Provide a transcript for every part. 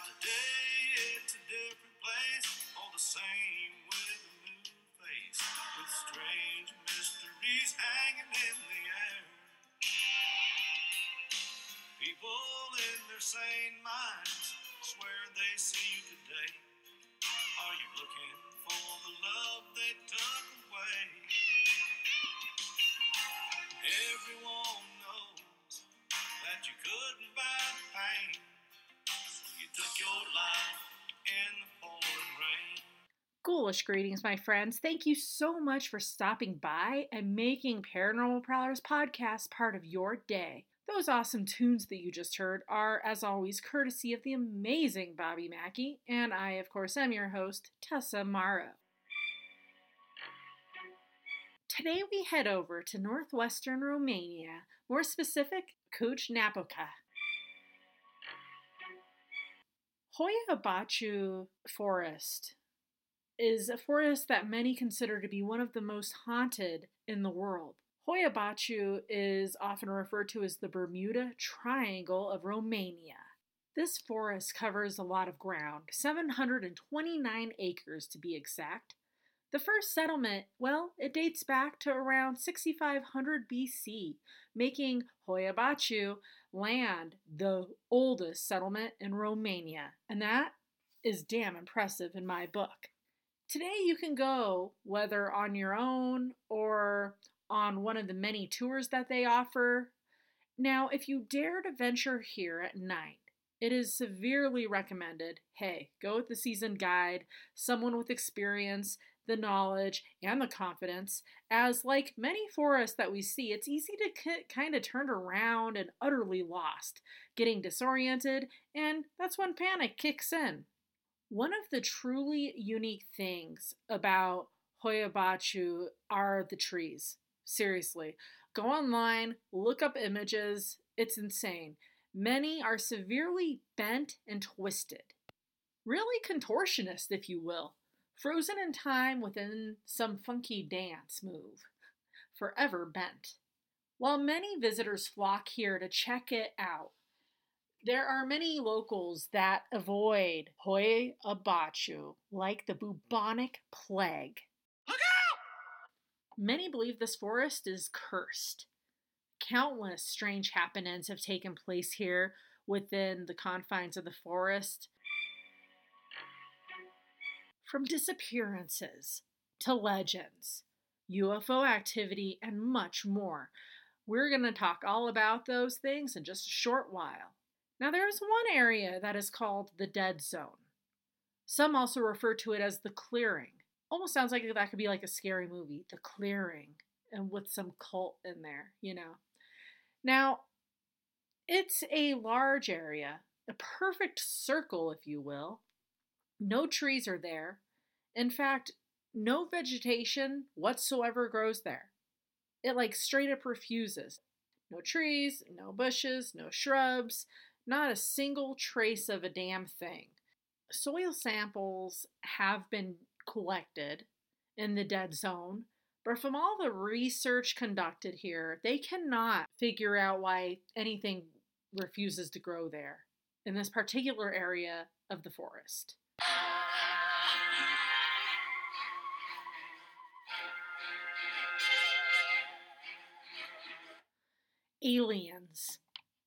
Now today it's a different place, all the same with a new face, with strange mysteries hanging in the air. People in their sane minds swear they see you today. Are you looking for the love they took away? Everyone knows that you couldn't buy the pain, Ghoulish greetings, my friends. Thank you so much for stopping by and making Paranormal Prowlers podcast part of your day. Those awesome tunes that you just heard are, as always, courtesy of the amazing Bobby Mackey, and I, of course, am your host, Tessa Morrow. Today we head over to northwestern Romania, more specific, Cluj-Napoca. Hoia Baciu Forest is a forest that many consider to be one of the most haunted in the world. Baciu is often referred to as the Bermuda Triangle of Romania. This forest covers a lot of ground, 729 acres to be exact. The first settlement, well, it dates back to around 6500 BC, making Baciu land the oldest settlement in Romania. And that is damn impressive in my book. Today, you can go, whether on your own or on one of the many tours that they offer. Now, if you dare to venture here at night, it is severely recommended hey, go with the seasoned guide, someone with experience, the knowledge, and the confidence, as like many forests that we see, it's easy to k- kind of turn around and utterly lost, getting disoriented, and that's when panic kicks in. One of the truly unique things about Hoia Baciu are the trees. Seriously, go online, look up images, it's insane. Many are severely bent and twisted. Really contortionist, if you will, frozen in time within some funky dance move, forever bent. While many visitors flock here to check it out, there are many locals that avoid Hoia Baciu like the bubonic plague. Look out! Many believe this forest is cursed. Countless strange happenings have taken place here within the confines of the forest. From disappearances to legends, UFO activity, and much more. We're going to talk all about those things in just a short while. Now, there is one area that is called the Dead Zone. Some also refer to it as the clearing. Almost sounds like that could be like a scary movie, The Clearing, and with some cult in there, you know. Now, it's a large area, a perfect circle, if you will. No trees are there. In fact, no vegetation whatsoever grows there. It like straight up refuses. No trees, no bushes, no shrubs, not a single trace of a damn thing. Soil samples have been collected in the dead zone, but from all the research conducted here, they cannot figure out why anything refuses to grow there in this particular area of the forest. Aliens,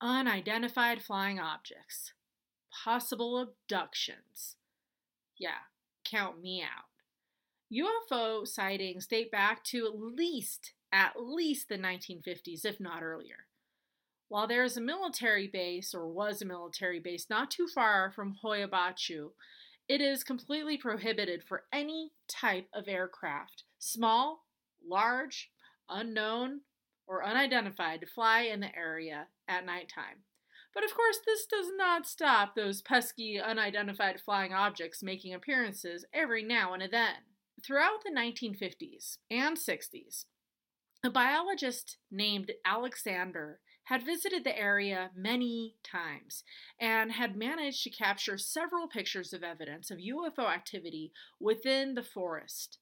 unidentified flying objects, possible abductions. Yeah, count me out. UFO sightings date back to at least at least the 1950s, if not earlier. While there is a military base, or was a military base, not too far from Hoia Baciu, it is completely prohibited for any type of aircraft, small, large, unknown, or unidentified, to fly in the area at nighttime. But of course, this does not stop those pesky, unidentified flying objects making appearances every now and then. Throughout the 1950s and 60s, a biologist named Alexander had visited the area many times and had managed to capture several pictures of evidence of UFO activity within the forest.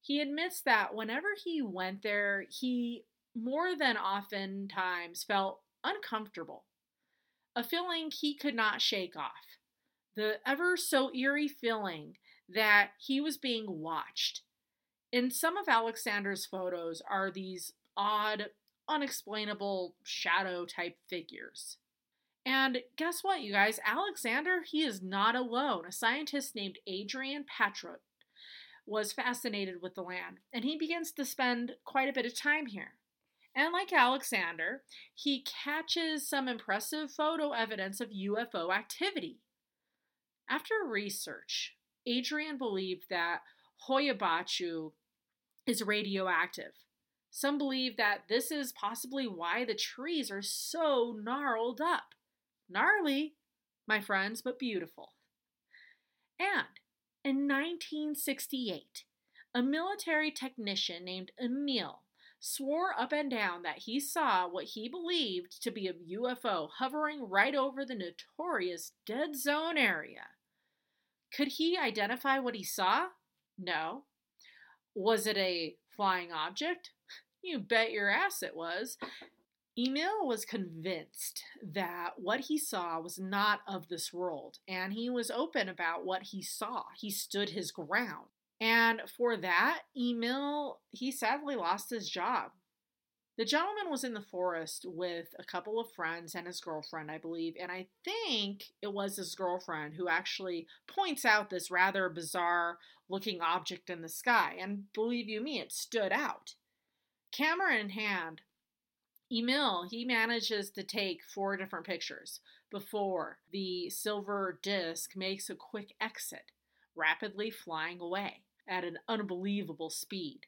He admits that whenever he went there, he more than oftentimes felt uncomfortable, a feeling he could not shake off. the ever so eerie feeling that he was being watched. In some of Alexander's photos are these odd, unexplainable shadow type figures. And guess what, you guys? Alexander, he is not alone. A scientist named Adrian Patrut was fascinated with the land, and he begins to spend quite a bit of time here. And like Alexander, he catches some impressive photo evidence of UFO activity. After research, Adrian believed that Hoia Baciu is radioactive. Some believe that this is possibly why the trees are so gnarled up. Gnarly, my friends, but beautiful. And in 1968, a military technician named Emil swore up and down that he saw what he believed to be a UFO hovering right over the notorious dead zone area. Could he identify what he saw? No. Was it a flying object? You bet your ass it was. Emil was convinced that what he saw was not of this world, and he was open about what he saw. He stood his ground. And for that, Emil, he sadly lost his job. The gentleman was in the forest with a couple of friends and his girlfriend, I believe, and I think it was his girlfriend who actually points out this rather bizarre looking object in the sky. And believe you me, it stood out. Camera in hand, Emil, he manages to take four different pictures before the silver disc makes a quick exit, rapidly flying away at an unbelievable speed.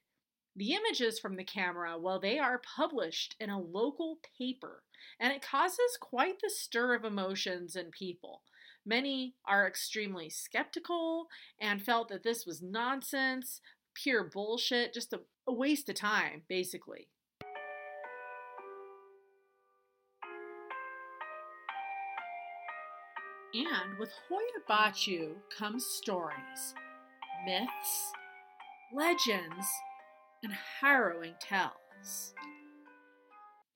The images from the camera, well, they are published in a local paper, and it causes quite the stir of emotions in people. Many are extremely skeptical and felt that this was nonsense, pure bullshit, just a, a waste of time, basically. And with Hoia Baciu comes stories myths, legends, and harrowing tales.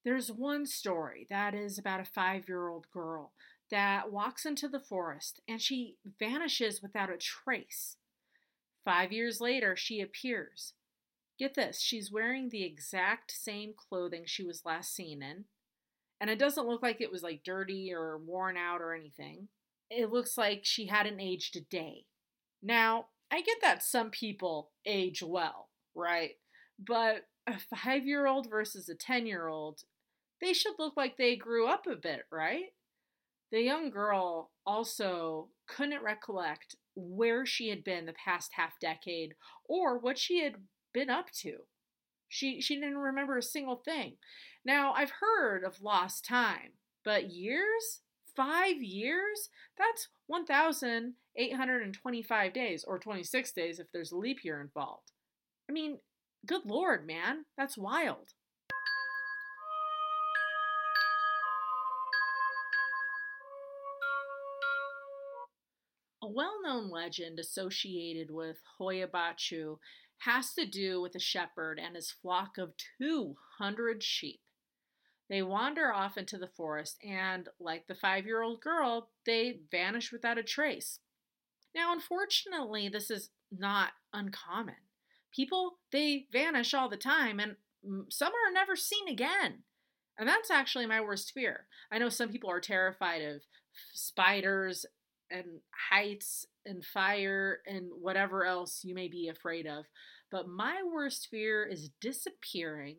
There's one story that is about a five year old girl that walks into the forest and she vanishes without a trace. Five years later, she appears. Get this, she's wearing the exact same clothing she was last seen in. And it doesn't look like it was like dirty or worn out or anything. It looks like she hadn't aged a day. Now, I get that some people age well, right? But a five year old versus a 10 year old, they should look like they grew up a bit, right? The young girl also couldn't recollect where she had been the past half decade or what she had been up to. She, she didn't remember a single thing. Now, I've heard of lost time, but years? Five years? That's 1,825 days, or 26 days if there's a leap year involved. I mean, good lord, man, that's wild. A well known legend associated with Hoia Baciu has to do with a shepherd and his flock of 200 sheep. They wander off into the forest, and like the five year old girl, they vanish without a trace. Now, unfortunately, this is not uncommon. People, they vanish all the time, and mm, some are never seen again. And that's actually my worst fear. I know some people are terrified of spiders and heights and fire and whatever else you may be afraid of. But my worst fear is disappearing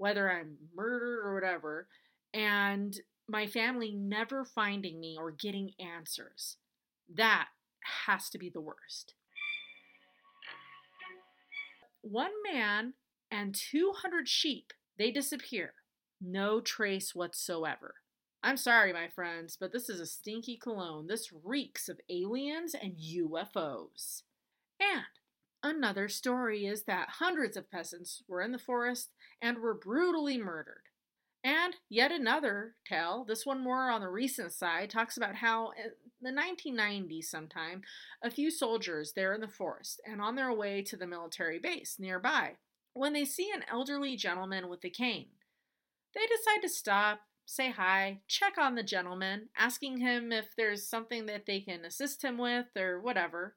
whether I'm murdered or whatever, and my family never finding me or getting answers. That has to be the worst. One man and 200 sheep, they disappear. No trace whatsoever. I'm sorry, my friends, but this is a stinky cologne. This reeks of aliens and UFOs. And Another story is that hundreds of peasants were in the forest and were brutally murdered. And yet another tale, this one more on the recent side, talks about how in the 1990s sometime, a few soldiers there in the forest and on their way to the military base nearby, when they see an elderly gentleman with a cane, they decide to stop, say hi, check on the gentleman, asking him if there's something that they can assist him with or whatever.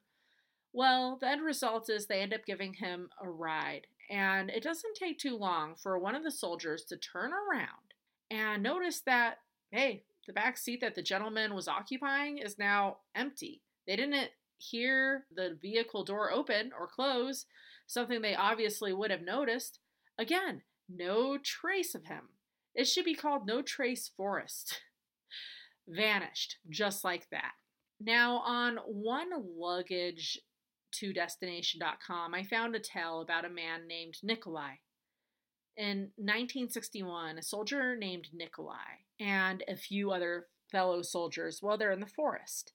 Well, the end result is they end up giving him a ride, and it doesn't take too long for one of the soldiers to turn around and notice that, hey, the back seat that the gentleman was occupying is now empty. They didn't hear the vehicle door open or close, something they obviously would have noticed. Again, no trace of him. It should be called No Trace Forest. Vanished, just like that. Now, on one luggage to destination.com, I found a tale about a man named Nikolai. In 1961, a soldier named Nikolai and a few other fellow soldiers, well, they're in the forest.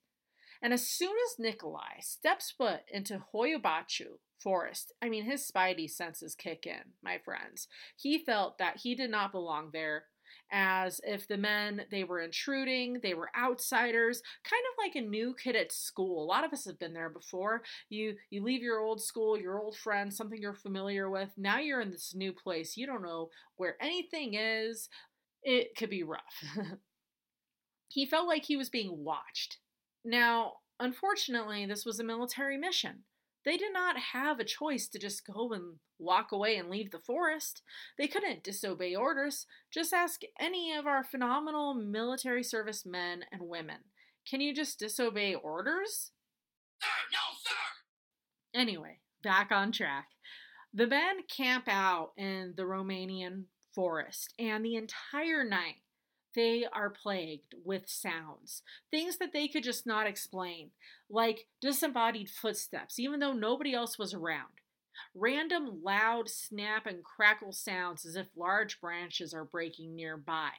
And as soon as Nikolai steps foot into Hoia Baciu forest, I mean, his spidey senses kick in, my friends. He felt that he did not belong there, as if the men they were intruding, they were outsiders, kind of like a new kid at school. A lot of us have been there before. You you leave your old school, your old friends, something you're familiar with. Now you're in this new place. You don't know where anything is. It could be rough. he felt like he was being watched. Now, unfortunately, this was a military mission. They did not have a choice to just go and walk away and leave the forest. They couldn't disobey orders. Just ask any of our phenomenal military service men and women. Can you just disobey orders? Sir, no, sir! Anyway, back on track. The men camp out in the Romanian forest, and the entire night they are plagued with sounds, things that they could just not explain, like disembodied footsteps, even though nobody else was around. Random loud snap and crackle sounds as if large branches are breaking nearby.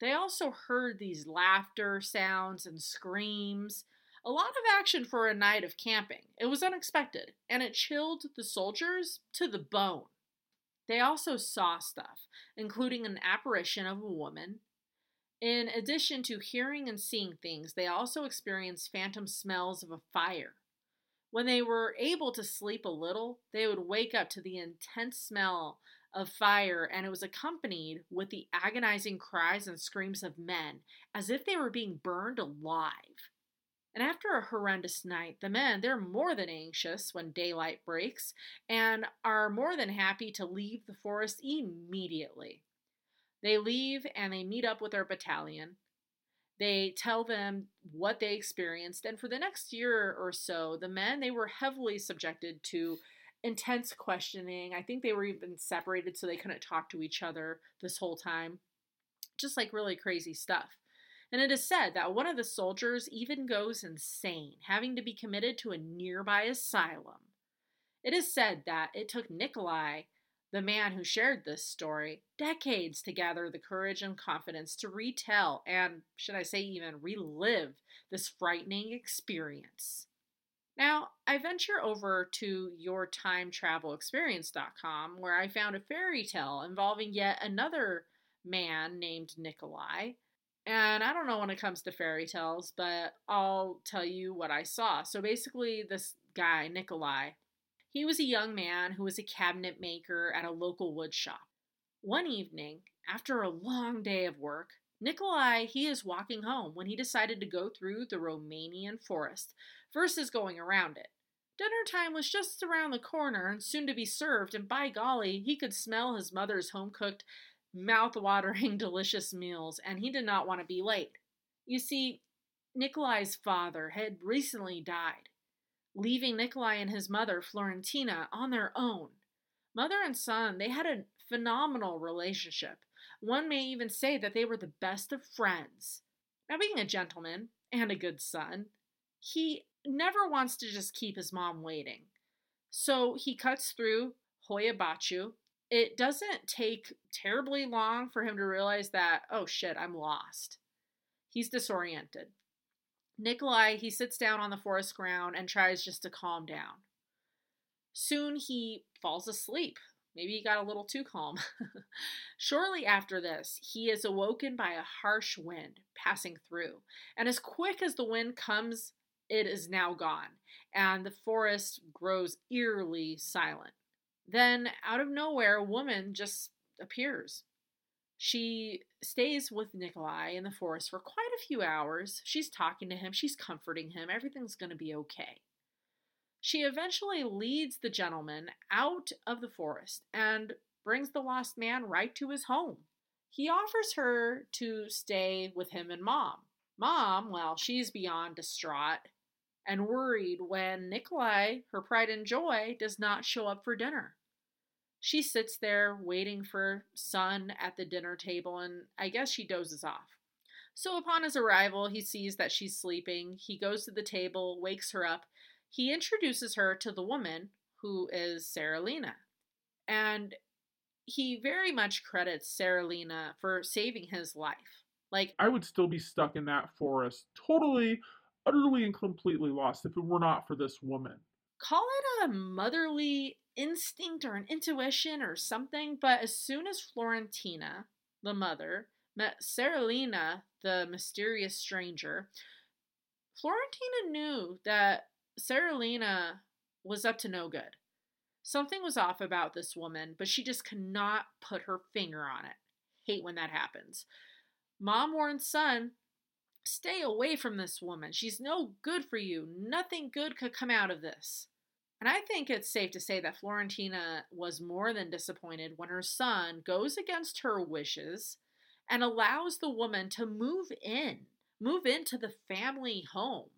They also heard these laughter sounds and screams. A lot of action for a night of camping. It was unexpected, and it chilled the soldiers to the bone. They also saw stuff, including an apparition of a woman, in addition to hearing and seeing things, they also experienced phantom smells of a fire. When they were able to sleep a little, they would wake up to the intense smell of fire, and it was accompanied with the agonizing cries and screams of men, as if they were being burned alive. And after a horrendous night, the men, they're more than anxious when daylight breaks and are more than happy to leave the forest immediately. They leave and they meet up with their battalion. They tell them what they experienced, and for the next year or so, the men they were heavily subjected to intense questioning. I think they were even separated so they couldn't talk to each other this whole time. Just like really crazy stuff. And it is said that one of the soldiers even goes insane, having to be committed to a nearby asylum. It is said that it took Nikolai the man who shared this story, decades to gather the courage and confidence to retell and, should I say, even relive this frightening experience. Now, I venture over to yourtimetravelexperience.com where I found a fairy tale involving yet another man named Nikolai. And I don't know when it comes to fairy tales, but I'll tell you what I saw. So basically, this guy, Nikolai, he was a young man who was a cabinet maker at a local wood shop. One evening, after a long day of work, Nikolai he is walking home when he decided to go through the Romanian forest versus going around it. Dinner time was just around the corner and soon to be served, and by golly, he could smell his mother's home cooked, mouth watering, delicious meals, and he did not want to be late. You see, Nikolai's father had recently died, leaving Nikolai and his mother, Florentina, on their own. Mother and son, they had a phenomenal relationship. One may even say that they were the best of friends. Now, being a gentleman and a good son, he never wants to just keep his mom waiting. So he cuts through Hoia Baciu. It doesn't take terribly long for him to realize that, oh shit, I'm lost. He's disoriented. Nikolai, he sits down on the forest ground and tries just to calm down. Soon he falls asleep. Maybe he got a little too calm. Shortly after this, he is awoken by a harsh wind passing through. And as quick as the wind comes, it is now gone, and the forest grows eerily silent. Then, out of nowhere, a woman just appears. She stays with Nikolai in the forest for quite a few hours. She's talking to him, she's comforting him, everything's going to be okay. She eventually leads the gentleman out of the forest and brings the lost man right to his home. He offers her to stay with him and mom. Mom, well, she's beyond distraught and worried when Nikolai, her pride and joy, does not show up for dinner. She sits there waiting for son at the dinner table and I guess she dozes off. So upon his arrival, he sees that she's sleeping. He goes to the table, wakes her up. He introduces her to the woman who is Saralina. And he very much credits Saralina for saving his life. Like I would still be stuck in that forest, totally, utterly, and completely lost if it were not for this woman. Call it a motherly instinct or an intuition or something, but as soon as Florentina, the mother, met Saralina, the mysterious stranger, Florentina knew that Saralina was up to no good. Something was off about this woman, but she just cannot put her finger on it. Hate when that happens. Mom warned son, stay away from this woman. She's no good for you. Nothing good could come out of this. And I think it's safe to say that Florentina was more than disappointed when her son goes against her wishes and allows the woman to move in, move into the family home.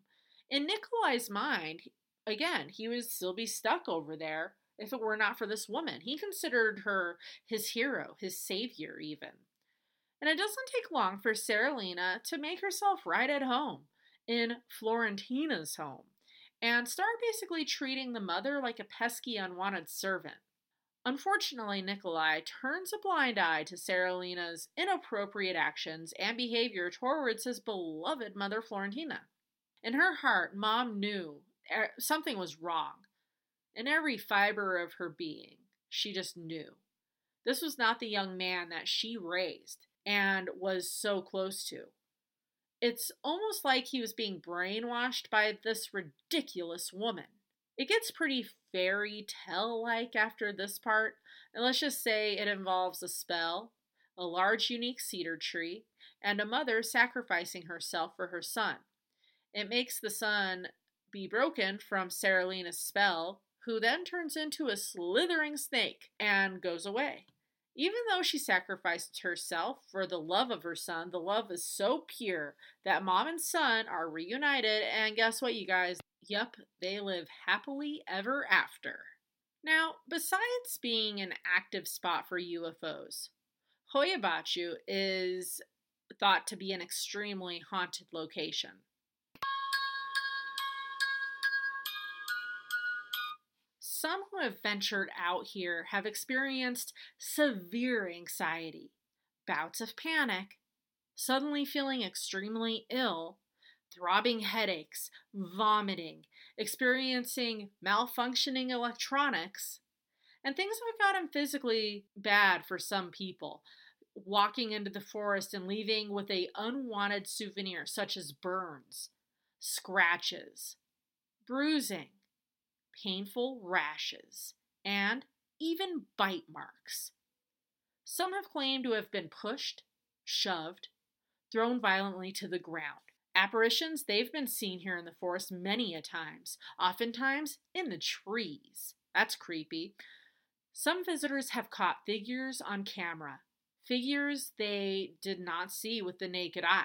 In Nikolai's mind, again, he would still be stuck over there if it were not for this woman. He considered her his hero, his savior, even. And it doesn't take long for Saralina to make herself right at home in Florentina's home and start basically treating the mother like a pesky, unwanted servant. Unfortunately, Nikolai turns a blind eye to Saralina's inappropriate actions and behavior towards his beloved mother Florentina. In her heart, Mom knew something was wrong, in every fiber of her being, she just knew. This was not the young man that she raised and was so close to. It's almost like he was being brainwashed by this ridiculous woman. It gets pretty fairy tale like after this part, and let's just say it involves a spell, a large unique cedar tree, and a mother sacrificing herself for her son. It makes the son be broken from Saralina's spell who then turns into a slithering snake and goes away. Even though she sacrificed herself for the love of her son, the love is so pure that mom and son are reunited, and guess what, you guys? Yup, they live happily ever after. Now, besides being an active spot for UFOs, Hoia Baciu is thought to be an extremely haunted location. Some who have ventured out here have experienced severe anxiety, bouts of panic, suddenly feeling extremely ill, throbbing headaches, vomiting, experiencing malfunctioning electronics, and things have gotten physically bad for some people. Walking into the forest and leaving with a unwanted souvenir such as burns, scratches, bruising, painful rashes, and even bite marks. Some have claimed to have been pushed, shoved, thrown violently to the ground. Apparitions, they've been seen here in the forest many a times, oftentimes in the trees. That's creepy. Some visitors have caught figures on camera, figures they did not see with the naked eye.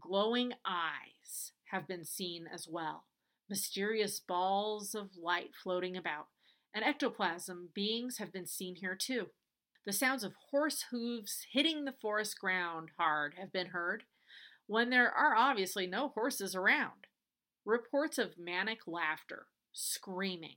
Glowing eyes have been seen as well mysterious balls of light floating about, and ectoplasm beings have been seen here too. The sounds of horse hooves hitting the forest ground hard have been heard when there are obviously no horses around. Reports of manic laughter, screaming,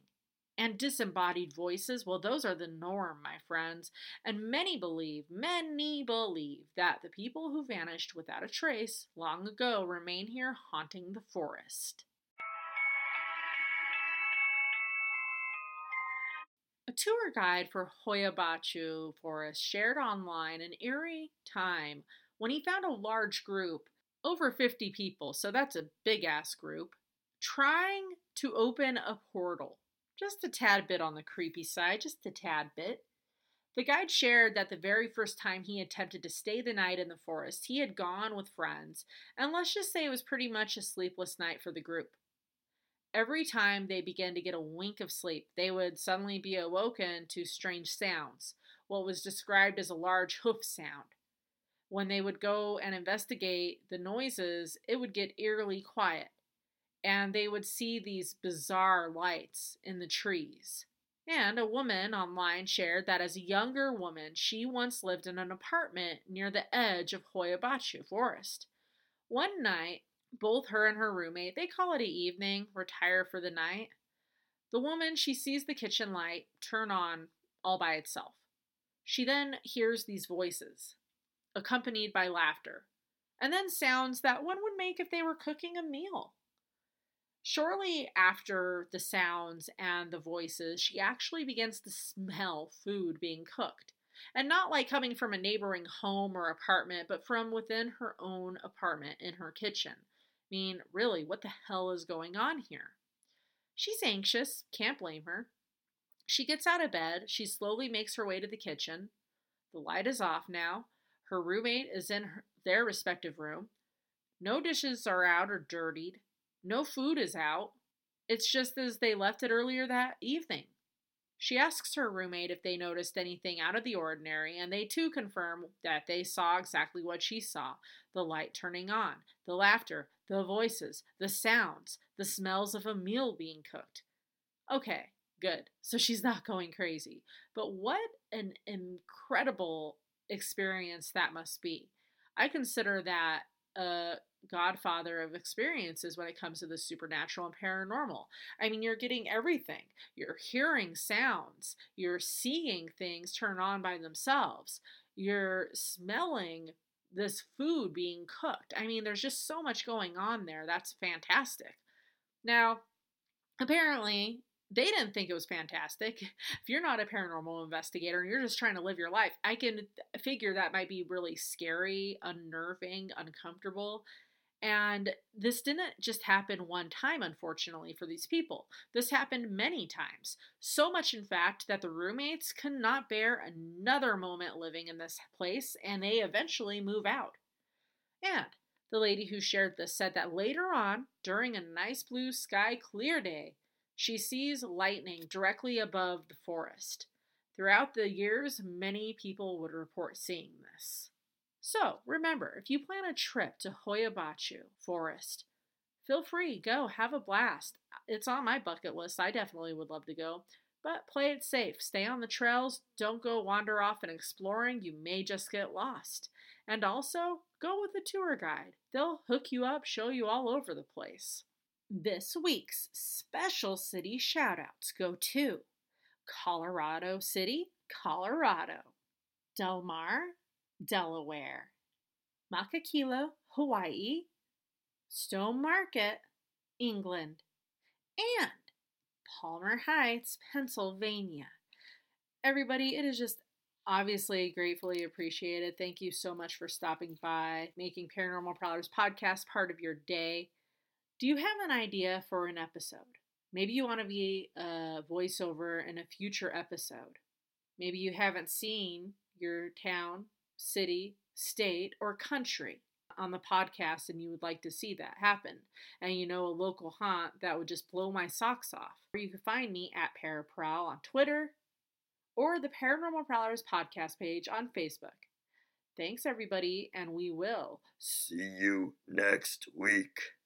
and disembodied voices, well, those are the norm, my friends. And many believe, many believe that the people who vanished without a trace long ago remain here haunting the forest. A tour guide for Hoia Baciu Forest shared online an eerie time when he found a large group, over 50 people, so that's a big ass group, trying to open a portal. Just a tad bit on the creepy side, just a tad bit. The guide shared that the very first time he attempted to stay the night in the forest, he had gone with friends, and let's just say it was pretty much a sleepless night for the group. Every time they began to get a wink of sleep, they would suddenly be awoken to strange sounds, what was described as a large hoof sound. When they would go and investigate the noises, it would get eerily quiet, and they would see these bizarre lights in the trees. And a woman online shared that as a younger woman, she once lived in an apartment near the edge of Hoia Baciu Forest. One night, both her and her roommate, they call it a evening, retire for the night. The woman, she sees the kitchen light turn on all by itself. She then hears these voices, accompanied by laughter, and then sounds that one would make if they were cooking a meal. Shortly after the sounds and the voices, she actually begins to smell food being cooked. And not like coming from a neighboring home or apartment, but from within her own apartment in her kitchen. Mean, really, what the hell is going on here? She's anxious, can't blame her. She gets out of bed, she slowly makes her way to the kitchen. The light is off now. Her roommate is in her, their respective room. No dishes are out or dirtied. No food is out. It's just as they left it earlier that evening. She asks her roommate if they noticed anything out of the ordinary, and they too confirm that they saw exactly what she saw the light turning on, the laughter, the voices, the sounds, the smells of a meal being cooked. Okay, good. So she's not going crazy. But what an incredible experience that must be. I consider that a godfather of experiences when it comes to the supernatural and paranormal. I mean, you're getting everything. You're hearing sounds, you're seeing things turn on by themselves, you're smelling this food being cooked. I mean, there's just so much going on there. That's fantastic. Now, apparently, they didn't think it was fantastic. If you're not a paranormal investigator and you're just trying to live your life, I can figure that might be really scary, unnerving, uncomfortable. And this didn't just happen one time, unfortunately, for these people. This happened many times. So much, in fact, that the roommates could not bear another moment living in this place and they eventually move out. And the lady who shared this said that later on, during a nice blue sky clear day, she sees lightning directly above the forest. Throughout the years, many people would report seeing this. So remember, if you plan a trip to Hoia Baciu Forest, feel free, go, have a blast. It's on my bucket list. I definitely would love to go. But play it safe. Stay on the trails. Don't go wander off and exploring. You may just get lost. And also, go with a tour guide. They'll hook you up, show you all over the place. This week's special city shoutouts go to Colorado City, Colorado, Del Mar, Delaware, Makakilo, Hawaii, Stowmarket, England, and Palmer Heights, Pennsylvania. Everybody, it is just obviously gratefully appreciated. Thank you so much for stopping by, making Paranormal Prowlers podcast part of your day. Do you have an idea for an episode? Maybe you want to be a voiceover in a future episode. Maybe you haven't seen your town, city, state, or country on the podcast and you would like to see that happen. And you know a local haunt that would just blow my socks off. Or you can find me at Paraprowl on Twitter or the Paranormal Prowlers podcast page on Facebook. Thanks, everybody, and we will see you next week.